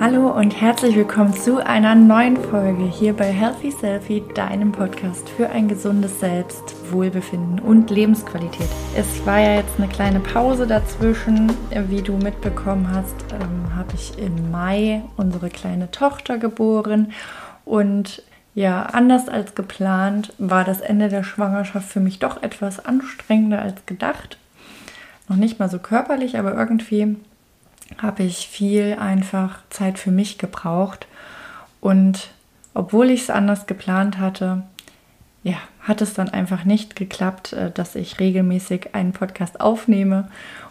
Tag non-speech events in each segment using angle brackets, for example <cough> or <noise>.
Hallo und herzlich willkommen zu einer neuen Folge hier bei Healthy Selfie, deinem Podcast für ein gesundes Selbst, Wohlbefinden und Lebensqualität. Es war ja jetzt eine kleine Pause dazwischen. Wie du mitbekommen hast, ähm, habe ich im Mai unsere kleine Tochter geboren und ja, anders als geplant war das Ende der Schwangerschaft für mich doch etwas anstrengender als gedacht. Noch nicht mal so körperlich, aber irgendwie habe ich viel einfach Zeit für mich gebraucht. Und obwohl ich es anders geplant hatte, ja, hat es dann einfach nicht geklappt, äh, dass ich regelmäßig einen Podcast aufnehme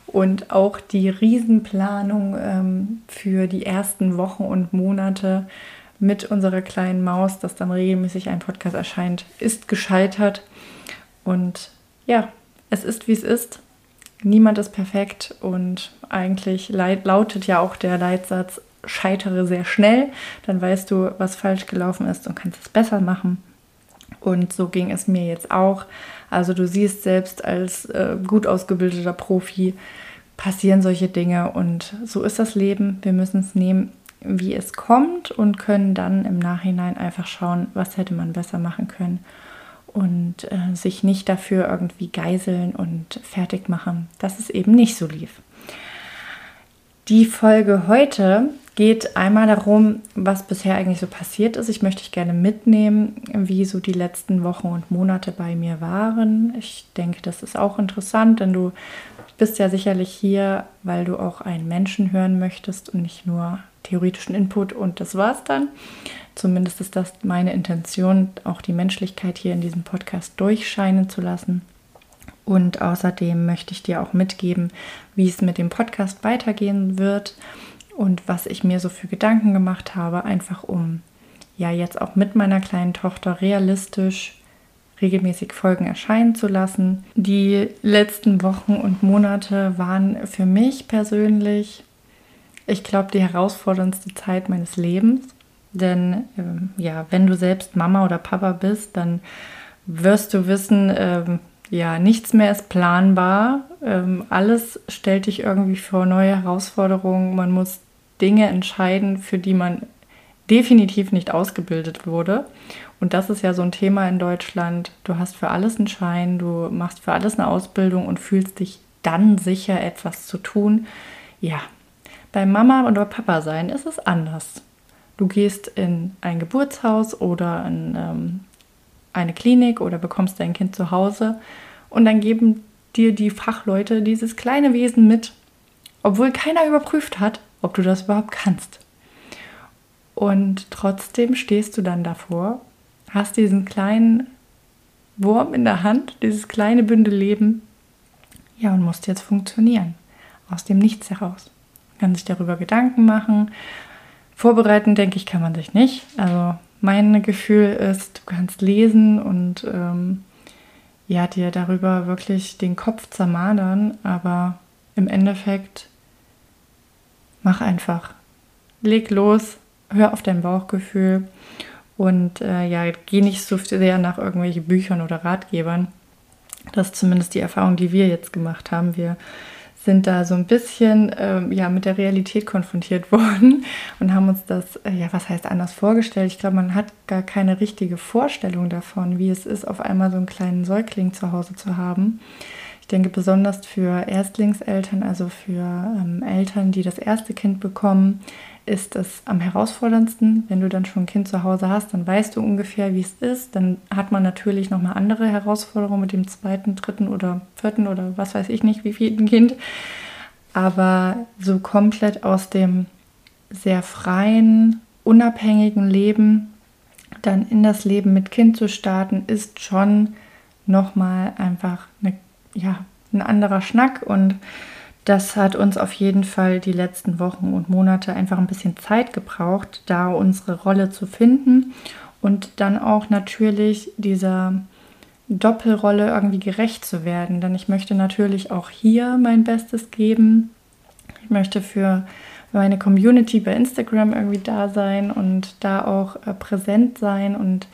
und auch die Riesenplanung ähm, für die ersten Wochen und Monate mit unserer kleinen Maus, dass dann regelmäßig ein Podcast erscheint, ist gescheitert. Und ja, es ist wie es ist niemand ist perfekt und eigentlich lautet ja auch der Leitsatz, scheitere sehr schnell, dann weißt du, was falsch gelaufen ist und kannst es besser machen. Und so ging es mir jetzt auch. Also du siehst selbst als äh, gut ausgebildeter Profi passieren solche Dinge und so ist das Leben. Wir müssen es nehmen, wie es kommt und können dann im Nachhinein einfach schauen, was hätte man besser machen können und äh, sich nicht dafür irgendwie geiseln und fertig machen, dass es eben nicht so lief. Die Folge heute geht einmal darum, was bisher eigentlich so passiert ist. Ich möchte dich gerne mitnehmen, wie so die letzten Wochen und Monate bei mir waren. Ich denke, das ist auch interessant, denn du bist ja sicherlich hier, weil du auch einen Menschen hören möchtest und nicht nur theoretischen Input und das war's dann. Zumindest ist das meine Intention, auch die Menschlichkeit hier in diesem Podcast durchscheinen zu lassen. Und außerdem möchte ich dir auch mitgeben, wie es mit dem Podcast weitergehen wird und was ich mir so für Gedanken gemacht habe, einfach um ja jetzt auch mit meiner kleinen Tochter realistisch regelmäßig Folgen erscheinen zu lassen. Die letzten Wochen und Monate waren für mich persönlich, ich glaube, die herausforderndste Zeit meines Lebens. Denn ähm, ja, wenn du selbst Mama oder Papa bist, dann wirst du wissen, ähm, ja, nichts mehr ist planbar. Ähm, alles stellt dich irgendwie vor neue Herausforderungen. Man muss Dinge entscheiden, für die man definitiv nicht ausgebildet wurde. Und das ist ja so ein Thema in Deutschland. Du hast für alles einen Schein, du machst für alles eine Ausbildung und fühlst dich dann sicher, etwas zu tun. Ja, bei Mama oder Papa sein ist es anders. Du gehst in ein Geburtshaus oder in ähm, eine Klinik oder bekommst dein Kind zu Hause und dann geben dir die Fachleute dieses kleine Wesen mit, obwohl keiner überprüft hat, ob du das überhaupt kannst. Und trotzdem stehst du dann davor, hast diesen kleinen Wurm in der Hand, dieses kleine Bündel Leben, ja, und musst jetzt funktionieren. Aus dem Nichts heraus. Kann sich darüber Gedanken machen, Vorbereiten, denke ich, kann man sich nicht. Also mein Gefühl ist, du kannst lesen und ähm, ja, dir darüber wirklich den Kopf zermadern, aber im Endeffekt mach einfach. Leg los, hör auf dein Bauchgefühl und äh, ja, geh nicht so sehr nach irgendwelchen Büchern oder Ratgebern. Das ist zumindest die Erfahrung, die wir jetzt gemacht haben. Wir sind da so ein bisschen ähm, ja, mit der Realität konfrontiert <laughs> worden und haben uns das, äh, ja, was heißt anders vorgestellt? Ich glaube, man hat gar keine richtige Vorstellung davon, wie es ist, auf einmal so einen kleinen Säugling zu Hause zu haben. Ich denke, besonders für Erstlingseltern, also für ähm, Eltern, die das erste Kind bekommen, ist es am herausforderndsten. Wenn du dann schon ein Kind zu Hause hast, dann weißt du ungefähr, wie es ist. Dann hat man natürlich nochmal andere Herausforderungen mit dem zweiten, dritten oder vierten oder was weiß ich nicht, wie vierten Kind. Aber so komplett aus dem sehr freien, unabhängigen Leben dann in das Leben mit Kind zu starten, ist schon nochmal einfach eine, ja, ein anderer Schnack und das hat uns auf jeden Fall die letzten Wochen und Monate einfach ein bisschen Zeit gebraucht, da unsere Rolle zu finden und dann auch natürlich dieser Doppelrolle irgendwie gerecht zu werden. Denn ich möchte natürlich auch hier mein Bestes geben. Ich möchte für meine Community bei Instagram irgendwie da sein und da auch äh, präsent sein und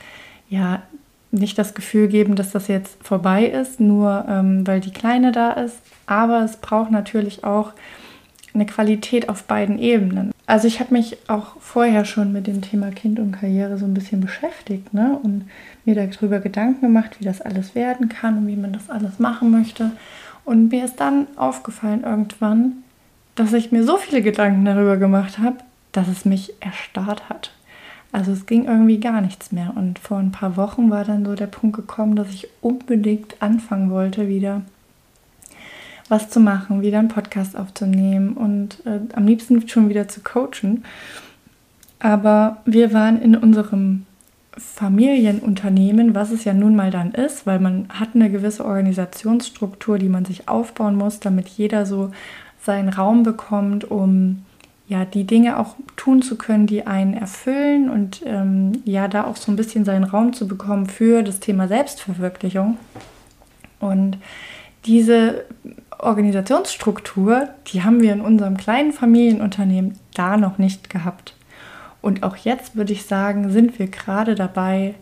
ja, nicht das Gefühl geben, dass das jetzt vorbei ist, nur ähm, weil die Kleine da ist. Aber es braucht natürlich auch eine Qualität auf beiden Ebenen. Also ich habe mich auch vorher schon mit dem Thema Kind und Karriere so ein bisschen beschäftigt ne? und mir darüber Gedanken gemacht, wie das alles werden kann und wie man das alles machen möchte. Und mir ist dann aufgefallen irgendwann, dass ich mir so viele Gedanken darüber gemacht habe, dass es mich erstarrt hat. Also es ging irgendwie gar nichts mehr. Und vor ein paar Wochen war dann so der Punkt gekommen, dass ich unbedingt anfangen wollte, wieder was zu machen, wieder einen Podcast aufzunehmen und äh, am liebsten schon wieder zu coachen. Aber wir waren in unserem Familienunternehmen, was es ja nun mal dann ist, weil man hat eine gewisse Organisationsstruktur, die man sich aufbauen muss, damit jeder so seinen Raum bekommt, um ja die Dinge auch tun zu können, die einen erfüllen und ähm, ja da auch so ein bisschen seinen Raum zu bekommen für das Thema Selbstverwirklichung. Und diese Organisationsstruktur, die haben wir in unserem kleinen Familienunternehmen da noch nicht gehabt. Und auch jetzt würde ich sagen, sind wir gerade dabei,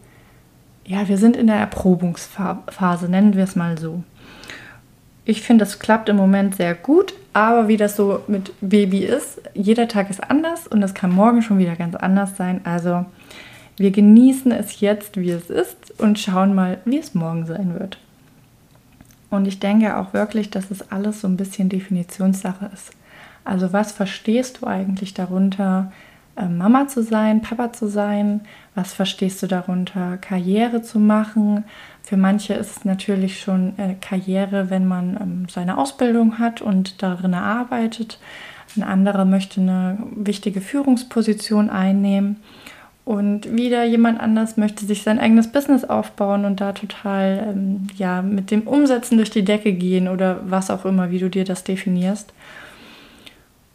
ja, wir sind in der Erprobungsphase, nennen wir es mal so. Ich finde, das klappt im Moment sehr gut, aber wie das so mit Baby ist, jeder Tag ist anders und es kann morgen schon wieder ganz anders sein. Also wir genießen es jetzt, wie es ist und schauen mal, wie es morgen sein wird. Und ich denke auch wirklich, dass es alles so ein bisschen Definitionssache ist. Also was verstehst du eigentlich darunter, Mama zu sein, Papa zu sein? Was verstehst du darunter, Karriere zu machen? Für manche ist es natürlich schon äh, Karriere, wenn man ähm, seine Ausbildung hat und darin arbeitet. Ein anderer möchte eine wichtige Führungsposition einnehmen. Und wieder jemand anders möchte sich sein eigenes Business aufbauen und da total ähm, ja, mit dem Umsetzen durch die Decke gehen oder was auch immer, wie du dir das definierst.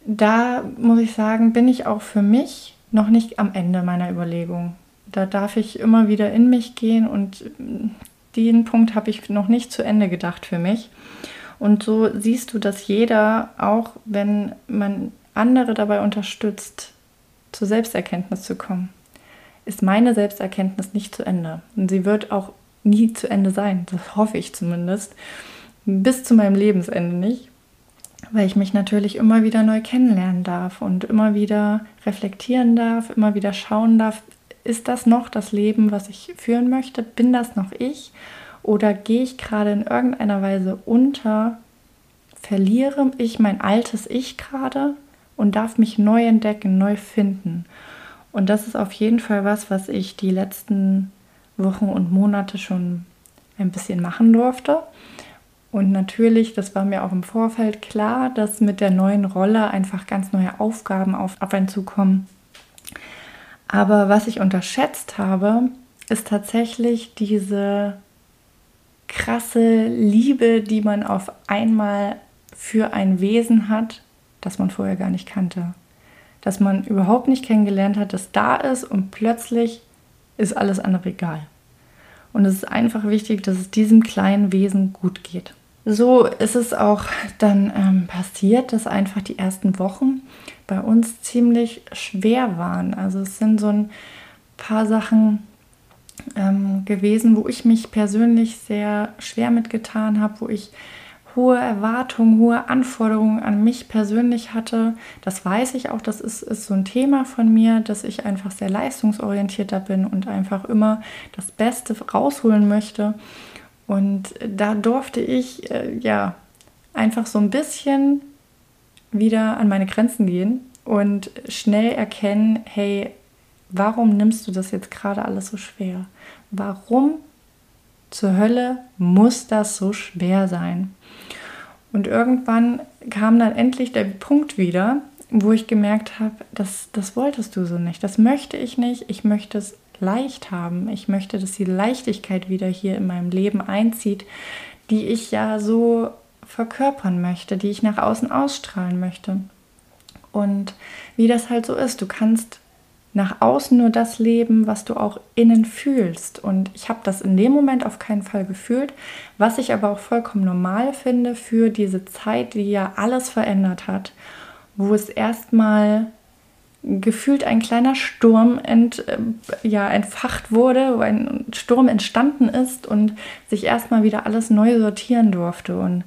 Da muss ich sagen, bin ich auch für mich noch nicht am Ende meiner Überlegung. Da darf ich immer wieder in mich gehen und äh, den Punkt habe ich noch nicht zu Ende gedacht für mich. Und so siehst du, dass jeder, auch wenn man andere dabei unterstützt, zur Selbsterkenntnis zu kommen ist meine Selbsterkenntnis nicht zu Ende. Und sie wird auch nie zu Ende sein. Das hoffe ich zumindest. Bis zu meinem Lebensende nicht. Weil ich mich natürlich immer wieder neu kennenlernen darf und immer wieder reflektieren darf, immer wieder schauen darf, ist das noch das Leben, was ich führen möchte? Bin das noch ich? Oder gehe ich gerade in irgendeiner Weise unter? Verliere ich mein altes Ich gerade und darf mich neu entdecken, neu finden? Und das ist auf jeden Fall was, was ich die letzten Wochen und Monate schon ein bisschen machen durfte. Und natürlich, das war mir auch im Vorfeld klar, dass mit der neuen Rolle einfach ganz neue Aufgaben auf, auf einen zukommen. Aber was ich unterschätzt habe, ist tatsächlich diese krasse Liebe, die man auf einmal für ein Wesen hat, das man vorher gar nicht kannte dass man überhaupt nicht kennengelernt hat, das da ist und plötzlich ist alles andere egal. Und es ist einfach wichtig, dass es diesem kleinen Wesen gut geht. So ist es auch dann ähm, passiert, dass einfach die ersten Wochen bei uns ziemlich schwer waren. Also es sind so ein paar Sachen ähm, gewesen, wo ich mich persönlich sehr schwer mitgetan habe, wo ich hohe Erwartungen, hohe Anforderungen an mich persönlich hatte. Das weiß ich auch, das ist, ist so ein Thema von mir, dass ich einfach sehr leistungsorientierter bin und einfach immer das Beste rausholen möchte. Und da durfte ich äh, ja einfach so ein bisschen wieder an meine Grenzen gehen und schnell erkennen, hey, warum nimmst du das jetzt gerade alles so schwer? Warum zur Hölle muss das so schwer sein? Und irgendwann kam dann endlich der Punkt wieder, wo ich gemerkt habe, das, das wolltest du so nicht, das möchte ich nicht, ich möchte es leicht haben, ich möchte, dass die Leichtigkeit wieder hier in meinem Leben einzieht, die ich ja so verkörpern möchte, die ich nach außen ausstrahlen möchte. Und wie das halt so ist, du kannst nach außen nur das leben, was du auch innen fühlst. Und ich habe das in dem Moment auf keinen Fall gefühlt, was ich aber auch vollkommen normal finde für diese Zeit, die ja alles verändert hat, wo es erstmal gefühlt ein kleiner Sturm ent, äh, ja, entfacht wurde, ein Sturm entstanden ist und sich erstmal wieder alles neu sortieren durfte. Und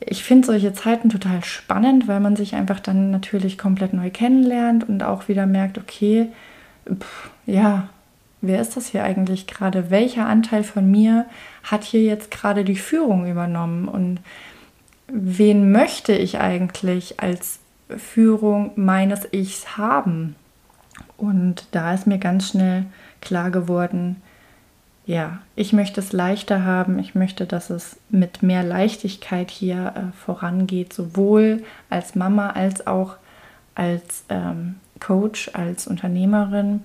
ich finde solche Zeiten total spannend, weil man sich einfach dann natürlich komplett neu kennenlernt und auch wieder merkt, okay, pff, ja, wer ist das hier eigentlich gerade? Welcher Anteil von mir hat hier jetzt gerade die Führung übernommen? Und wen möchte ich eigentlich als Führung meines Ichs haben? Und da ist mir ganz schnell klar geworden, ja, ich möchte es leichter haben. Ich möchte, dass es mit mehr Leichtigkeit hier äh, vorangeht, sowohl als Mama als auch als ähm, Coach, als Unternehmerin,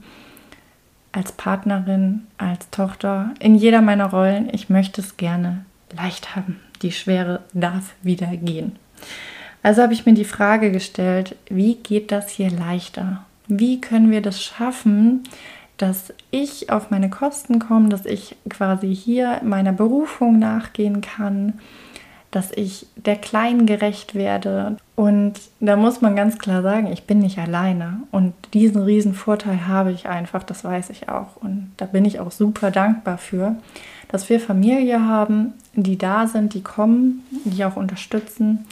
als Partnerin, als Tochter, in jeder meiner Rollen. Ich möchte es gerne leicht haben. Die Schwere darf wieder gehen. Also habe ich mir die Frage gestellt, wie geht das hier leichter? Wie können wir das schaffen, dass ich auf meine Kosten komme, dass ich quasi hier meiner Berufung nachgehen kann, dass ich der Kleinen gerecht werde. Und da muss man ganz klar sagen, ich bin nicht alleine. Und diesen riesen Vorteil habe ich einfach, das weiß ich auch. Und da bin ich auch super dankbar für, dass wir Familie haben, die da sind, die kommen, die auch unterstützen.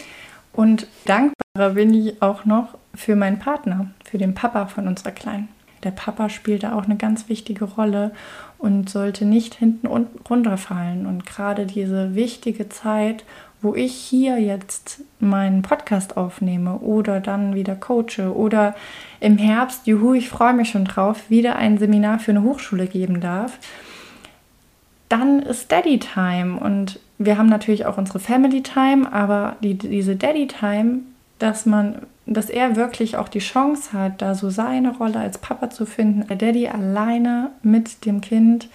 Und dankbarer bin ich auch noch für meinen Partner, für den Papa von unserer Kleinen der Papa spielt da auch eine ganz wichtige Rolle und sollte nicht hinten runterfallen. Und gerade diese wichtige Zeit, wo ich hier jetzt meinen Podcast aufnehme oder dann wieder coache oder im Herbst, juhu, ich freue mich schon drauf, wieder ein Seminar für eine Hochschule geben darf, dann ist Daddy Time. Und wir haben natürlich auch unsere Family Time, aber die, diese Daddy Time, dass man dass er wirklich auch die Chance hat, da so seine Rolle als Papa zu finden, der Daddy alleine mit dem Kind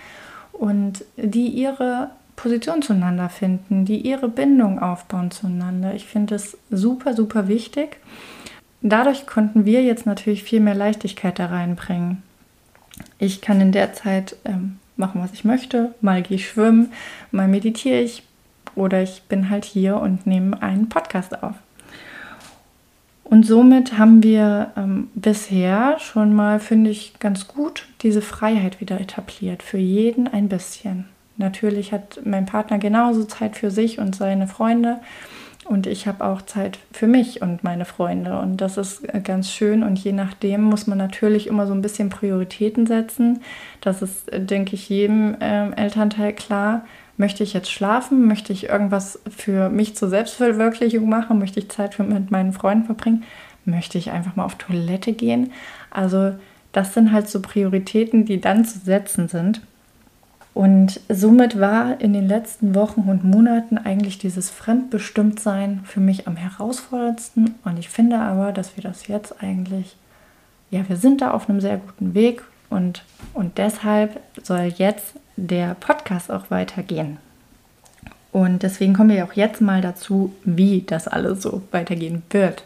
und die ihre Position zueinander finden, die ihre Bindung aufbauen zueinander. Ich finde es super, super wichtig. Dadurch konnten wir jetzt natürlich viel mehr Leichtigkeit da reinbringen. Ich kann in der Zeit ähm, machen, was ich möchte. Mal gehe ich schwimmen, mal meditiere ich oder ich bin halt hier und nehme einen Podcast auf. Und somit haben wir ähm, bisher schon mal, finde ich, ganz gut diese Freiheit wieder etabliert. Für jeden ein bisschen. Natürlich hat mein Partner genauso Zeit für sich und seine Freunde. Und ich habe auch Zeit für mich und meine Freunde. Und das ist äh, ganz schön. Und je nachdem muss man natürlich immer so ein bisschen Prioritäten setzen. Das ist, äh, denke ich, jedem äh, Elternteil klar. Möchte ich jetzt schlafen? Möchte ich irgendwas für mich zur Selbstverwirklichung machen? Möchte ich Zeit für, mit meinen Freunden verbringen? Möchte ich einfach mal auf Toilette gehen? Also das sind halt so Prioritäten, die dann zu setzen sind. Und somit war in den letzten Wochen und Monaten eigentlich dieses Fremdbestimmtsein für mich am herausforderndsten. Und ich finde aber, dass wir das jetzt eigentlich, ja, wir sind da auf einem sehr guten Weg. Und, und deshalb soll jetzt der Podcast auch weitergehen. Und deswegen kommen wir auch jetzt mal dazu, wie das alles so weitergehen wird.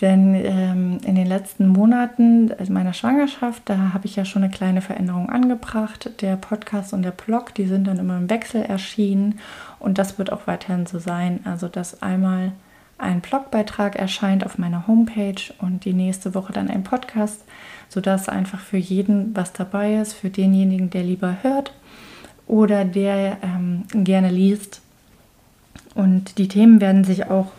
Denn ähm, in den letzten Monaten meiner Schwangerschaft, da habe ich ja schon eine kleine Veränderung angebracht. Der Podcast und der Blog, die sind dann immer im Wechsel erschienen. Und das wird auch weiterhin so sein. Also, dass einmal ein Blogbeitrag erscheint auf meiner Homepage und die nächste Woche dann ein Podcast, sodass einfach für jeden was dabei ist, für denjenigen, der lieber hört oder der ähm, gerne liest. Und die Themen werden sich auch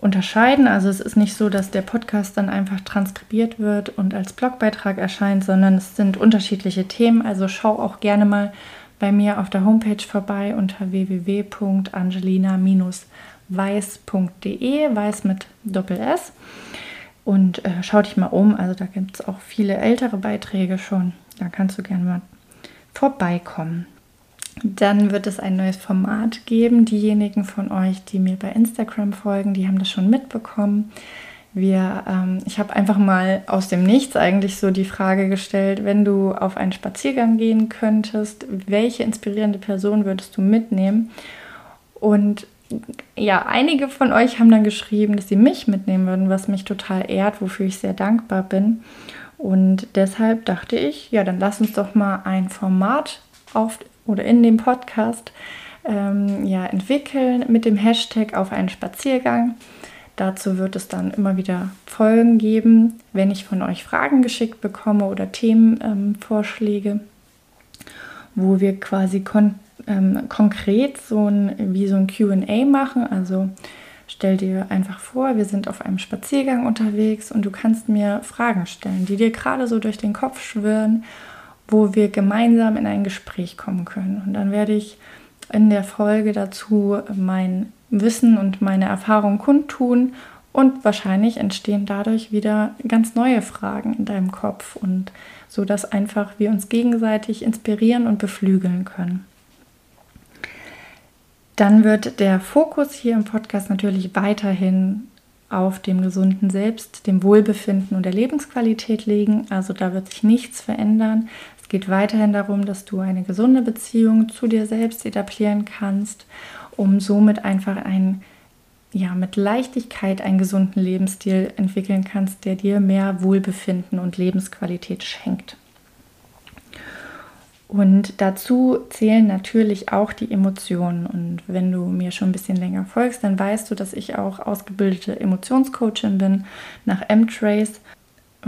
unterscheiden. Also es ist nicht so, dass der Podcast dann einfach transkribiert wird und als Blogbeitrag erscheint, sondern es sind unterschiedliche Themen. Also schau auch gerne mal bei mir auf der Homepage vorbei unter www.angelina-weiß.de, weiß mit Doppel S. Und äh, schau dich mal um. Also da gibt es auch viele ältere Beiträge schon. Da kannst du gerne mal vorbeikommen. Dann wird es ein neues Format geben. Diejenigen von euch, die mir bei Instagram folgen, die haben das schon mitbekommen. Wir, ähm, ich habe einfach mal aus dem Nichts eigentlich so die Frage gestellt, wenn du auf einen Spaziergang gehen könntest, welche inspirierende Person würdest du mitnehmen? Und ja, einige von euch haben dann geschrieben, dass sie mich mitnehmen würden, was mich total ehrt, wofür ich sehr dankbar bin. Und deshalb dachte ich, ja, dann lass uns doch mal ein Format auf, oder in dem Podcast ähm, ja, entwickeln mit dem Hashtag auf einen Spaziergang. Dazu wird es dann immer wieder Folgen geben, wenn ich von euch Fragen geschickt bekomme oder Themenvorschläge, ähm, wo wir quasi kon ähm, konkret so ein, wie so ein QA machen. Also Stell dir einfach vor, wir sind auf einem Spaziergang unterwegs und du kannst mir Fragen stellen, die dir gerade so durch den Kopf schwirren, wo wir gemeinsam in ein Gespräch kommen können. Und dann werde ich in der Folge dazu mein Wissen und meine Erfahrung kundtun und wahrscheinlich entstehen dadurch wieder ganz neue Fragen in deinem Kopf und so dass einfach wir uns gegenseitig inspirieren und beflügeln können. Dann wird der Fokus hier im Podcast natürlich weiterhin auf dem gesunden Selbst, dem Wohlbefinden und der Lebensqualität liegen. Also da wird sich nichts verändern. Es geht weiterhin darum, dass du eine gesunde Beziehung zu dir selbst etablieren kannst, um somit einfach ein ja, mit Leichtigkeit einen gesunden Lebensstil entwickeln kannst, der dir mehr Wohlbefinden und Lebensqualität schenkt. Und dazu zählen natürlich auch die Emotionen. Und wenn du mir schon ein bisschen länger folgst, dann weißt du, dass ich auch ausgebildete Emotionscoachin bin nach M-Trace.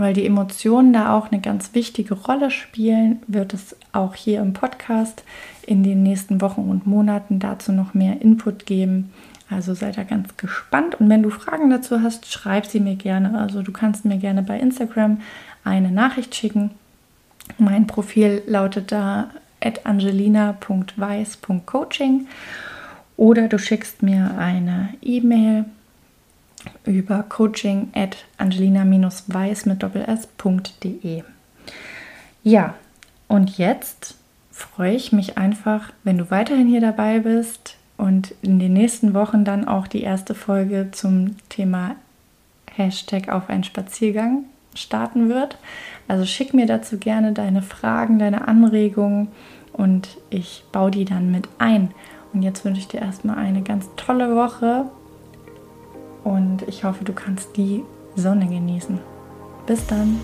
Weil die Emotionen da auch eine ganz wichtige Rolle spielen, wird es auch hier im Podcast in den nächsten Wochen und Monaten dazu noch mehr Input geben. Also sei da ganz gespannt. Und wenn du Fragen dazu hast, schreib sie mir gerne. Also du kannst mir gerne bei Instagram eine Nachricht schicken mein Profil lautet da angelina.weiß.coaching oder du schickst mir eine E-Mail über coaching at angelina-weiß mit doppels.de. Ja, und jetzt freue ich mich einfach, wenn du weiterhin hier dabei bist und in den nächsten Wochen dann auch die erste Folge zum Thema Hashtag auf einen Spaziergang starten wird. Also schick mir dazu gerne deine Fragen, deine Anregungen und ich baue die dann mit ein. Und jetzt wünsche ich dir erstmal eine ganz tolle Woche und ich hoffe, du kannst die Sonne genießen. Bis dann.